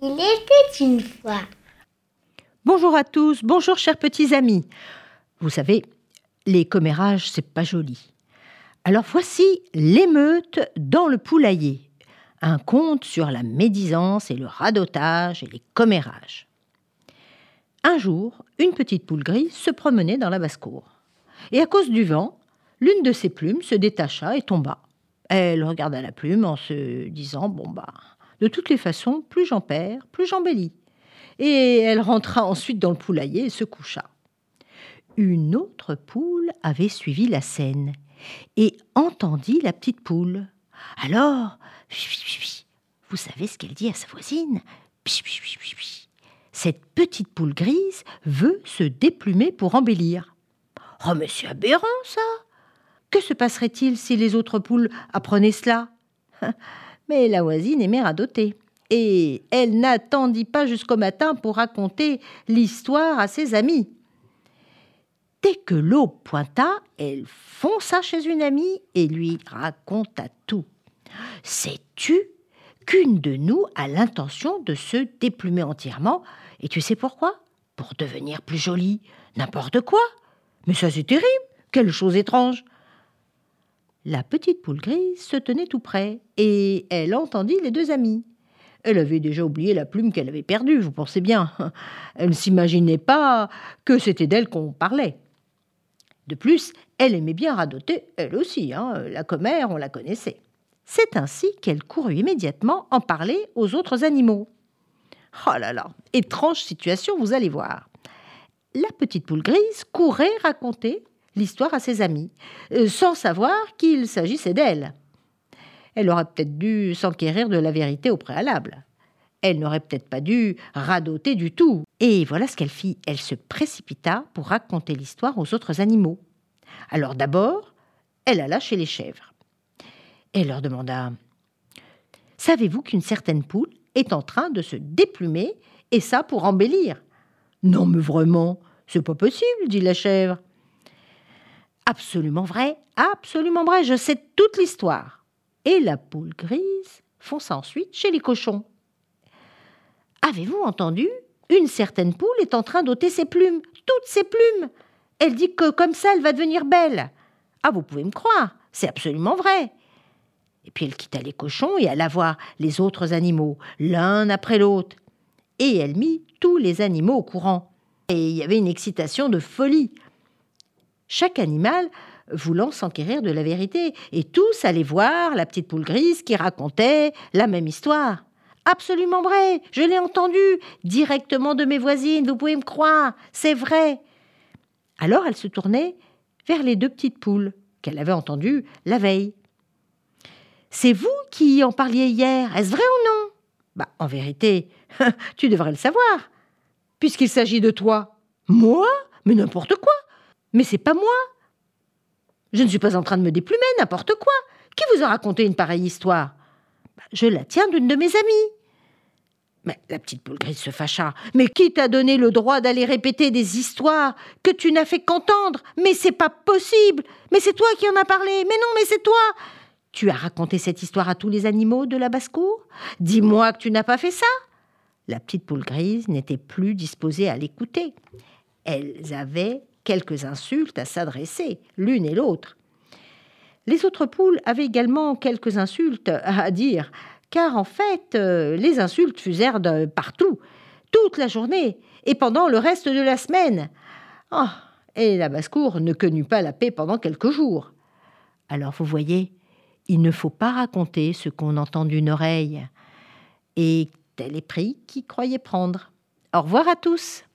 Il était une fois. Bonjour à tous, bonjour chers petits amis. Vous savez, les commérages, c'est pas joli. Alors voici l'émeute dans le poulailler. Un conte sur la médisance et le radotage et les commérages. Un jour, une petite poule grise se promenait dans la basse-cour. Et à cause du vent, l'une de ses plumes se détacha et tomba. Elle regarda la plume en se disant Bon, bah, de toutes les façons, plus j'en perds, plus j'embellis. Et elle rentra ensuite dans le poulailler et se coucha. Une autre poule avait suivi la scène et entendit la petite poule. Alors, vous savez ce qu'elle dit à sa voisine? Cette petite poule grise veut se déplumer pour embellir. Oh, mais c'est aberrant, ça Que se passerait-il si les autres poules apprenaient cela? Mais la voisine aimait radoter. Et elle n'attendit pas jusqu'au matin pour raconter l'histoire à ses amis. Dès que l'aube pointa, elle fonça chez une amie et lui raconta tout. Sais-tu qu'une de nous a l'intention de se déplumer entièrement Et tu sais pourquoi? Pour devenir plus jolie. N'importe quoi. Mais ça c'est terrible. Quelle chose étrange. La petite poule grise se tenait tout près et elle entendit les deux amis. Elle avait déjà oublié la plume qu'elle avait perdue, vous pensez bien. Elle ne s'imaginait pas que c'était d'elle qu'on parlait. De plus, elle aimait bien radoter, elle aussi, hein, la commère, on la connaissait. C'est ainsi qu'elle courut immédiatement en parler aux autres animaux. Oh là là, étrange situation, vous allez voir. La petite poule grise courait raconter l'histoire à ses amis, euh, sans savoir qu'il s'agissait d'elle. Elle aurait peut-être dû s'enquérir de la vérité au préalable. Elle n'aurait peut-être pas dû radoter du tout. Et voilà ce qu'elle fit. Elle se précipita pour raconter l'histoire aux autres animaux. Alors d'abord, elle alla chez les chèvres. Elle leur demanda Savez-vous qu'une certaine poule est en train de se déplumer, et ça pour embellir Non, mais vraiment, c'est pas possible, dit la chèvre. Absolument vrai, absolument vrai, je sais toute l'histoire. Et la poule grise fonça ensuite chez les cochons. Avez-vous entendu? Une certaine poule est en train d'ôter ses plumes, toutes ses plumes. Elle dit que comme ça, elle va devenir belle. Ah, vous pouvez me croire, c'est absolument vrai. Et puis elle quitta les cochons et alla voir les autres animaux, l'un après l'autre. Et elle mit tous les animaux au courant. Et il y avait une excitation de folie chaque animal voulant s'enquérir de la vérité, et tous allaient voir la petite poule grise qui racontait la même histoire. Absolument vrai, je l'ai entendu, directement de mes voisines, vous pouvez me croire, c'est vrai. Alors elle se tournait vers les deux petites poules qu'elle avait entendues la veille. C'est vous qui en parliez hier, est-ce vrai ou non? Bah, en vérité, tu devrais le savoir, puisqu'il s'agit de toi. Moi? Mais n'importe quoi mais c'est pas moi. Je ne suis pas en train de me déplumer, n'importe quoi. Qui vous a raconté une pareille histoire? Bah, Je la tiens d'une de mes amies. Mais la petite poule grise se fâcha. Mais qui t'a donné le droit d'aller répéter des histoires que tu n'as fait qu'entendre? Mais c'est pas possible Mais c'est toi qui en as parlé Mais non, mais c'est toi Tu as raconté cette histoire à tous les animaux de la basse-cour? Dis-moi que tu n'as pas fait ça? La petite poule grise n'était plus disposée à l'écouter. Elles avaient quelques insultes à s'adresser, l'une et l'autre. Les autres poules avaient également quelques insultes à dire, car en fait, euh, les insultes fusèrent de partout, toute la journée et pendant le reste de la semaine. Oh, et la basse-cour ne connut pas la paix pendant quelques jours. Alors vous voyez, il ne faut pas raconter ce qu'on entend d'une oreille. Et tel est pris qui croyait prendre. Au revoir à tous.